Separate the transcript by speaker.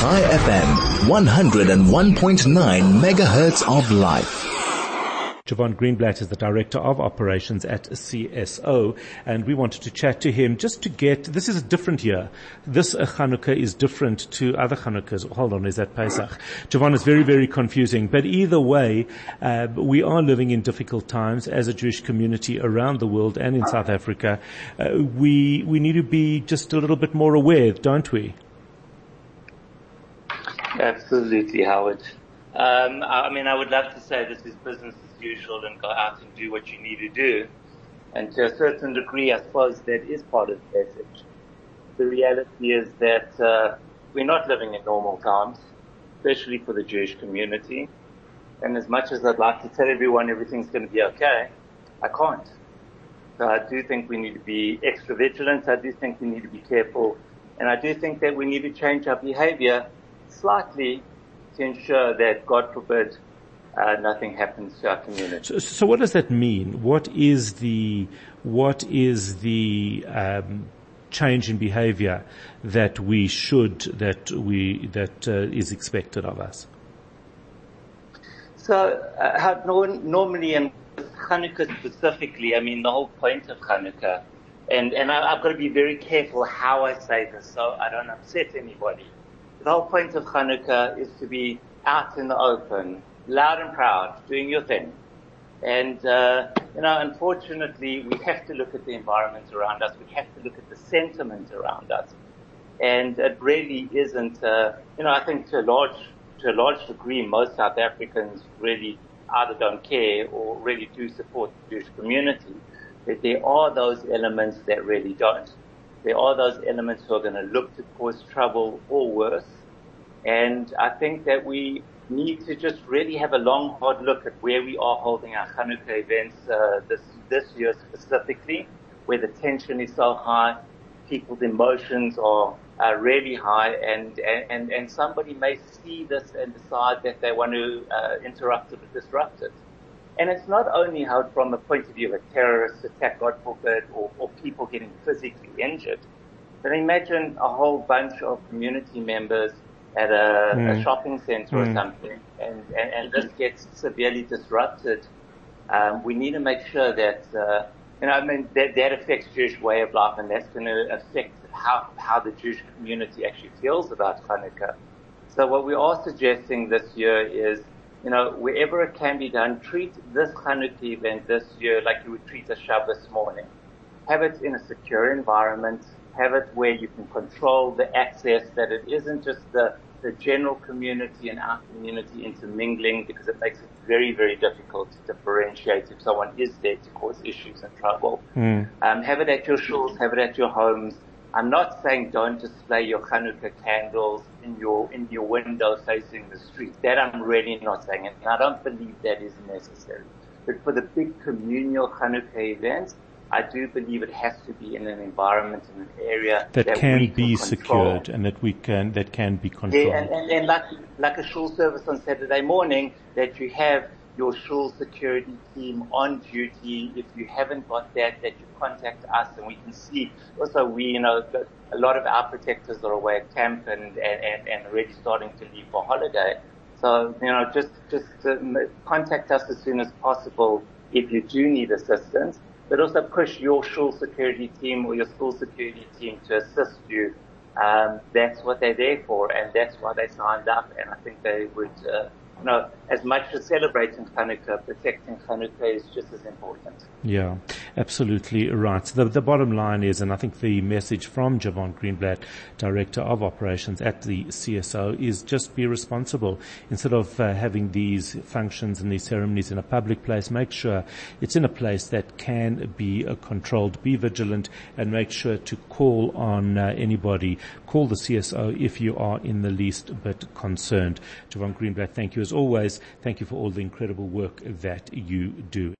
Speaker 1: Chai FM, 101.9 megahertz of life.
Speaker 2: Jevon Greenblatt is the Director of Operations at CSO and we wanted to chat to him just to get, this is a different year. This Chanukah is different to other Chanukkahs. Hold on, is that Pesach? Jevon is very, very confusing, but either way, uh, we are living in difficult times as a Jewish community around the world and in South Africa. Uh, we, we need to be just a little bit more aware, don't we?
Speaker 3: Absolutely, Howard. Um, I mean, I would love to say this is business as usual and go out and do what you need to do. And to a certain degree, I suppose that is part of the message. The reality is that uh, we're not living in normal times, especially for the Jewish community. And as much as I'd like to tell everyone everything's going to be okay, I can't. So I do think we need to be extra vigilant. I do think we need to be careful. And I do think that we need to change our behavior slightly to ensure that, God forbid, uh, nothing happens to our community.
Speaker 2: So, so, what does that mean? What is the what is the um, change in behavior that we should that we that uh, is expected of us?
Speaker 3: So, uh, normally in Hanukkah specifically, I mean the whole point of Hanukkah, and and I, I've got to be very careful how I say this so I don't upset anybody the whole point of Hanukkah is to be out in the open, loud and proud, doing your thing. And, uh, you know, unfortunately, we have to look at the environment around us. We have to look at the sentiment around us. And it really isn't, uh, you know, I think to a large, to a large degree, most South Africans really either don't care or really do support the Jewish community. But there are those elements that really don't. There are those elements who are going to look to cause trouble or worse. And I think that we need to just really have a long, hard look at where we are holding our Hanukkah events uh, this this year specifically, where the tension is so high, people's emotions are, are really high, and, and and somebody may see this and decide that they want to uh, interrupt it or disrupt it. And it's not only how, from a point of view of a terrorist attack, God forbid, or, or people getting physically injured, but imagine a whole bunch of community members at a, mm. a shopping center mm. or something, and, and, and, this gets severely disrupted. Um, we need to make sure that, uh, you know, I mean, that, that affects Jewish way of life, and that's going to affect how, how the Jewish community actually feels about Hanukkah. So what we are suggesting this year is you know, wherever it can be done, treat this Hanukkah event this year like you would treat a Shabbos morning. Have it in a secure environment. Have it where you can control the access, that it isn't just the, the general community and our community intermingling because it makes it very, very difficult to differentiate if someone is there to cause issues and trouble. Mm. Um, have it at your shuls, have it at your homes. I'm not saying don't display your Hanukkah candles in your in your window facing the street. That I'm really not saying, and I don't believe that is necessary. But for the big communal Hanukkah events, I do believe it has to be in an environment in an area
Speaker 2: that, that can be secured and that we can that can be controlled.
Speaker 3: Yeah, and, and, and like like a shul service on Saturday morning, that you have your shul security team on duty. If you haven't got that, that you contact us and we can see. Also, we, you know, a lot of our protectors are away at camp and, and, and, already starting to leave for holiday. So, you know, just, just uh, contact us as soon as possible if you do need assistance, but also push your shul security team or your school security team to assist you. Um, that's what they're there for and that's why they signed up and I think they would, uh, know, as much as celebrating Hanukkah, protecting Hanukkah is just as important.
Speaker 2: Yeah, absolutely right. The, the bottom line is, and I think the message from Jevon Greenblatt, Director of Operations at the CSO, is just be responsible. Instead of uh, having these functions and these ceremonies in a public place, make sure it's in a place that can be uh, controlled. Be vigilant and make sure to call on uh, anybody. Call the CSO if you are in the least bit concerned. Jevon Greenblatt, thank you as always, thank you for all the incredible work that you do.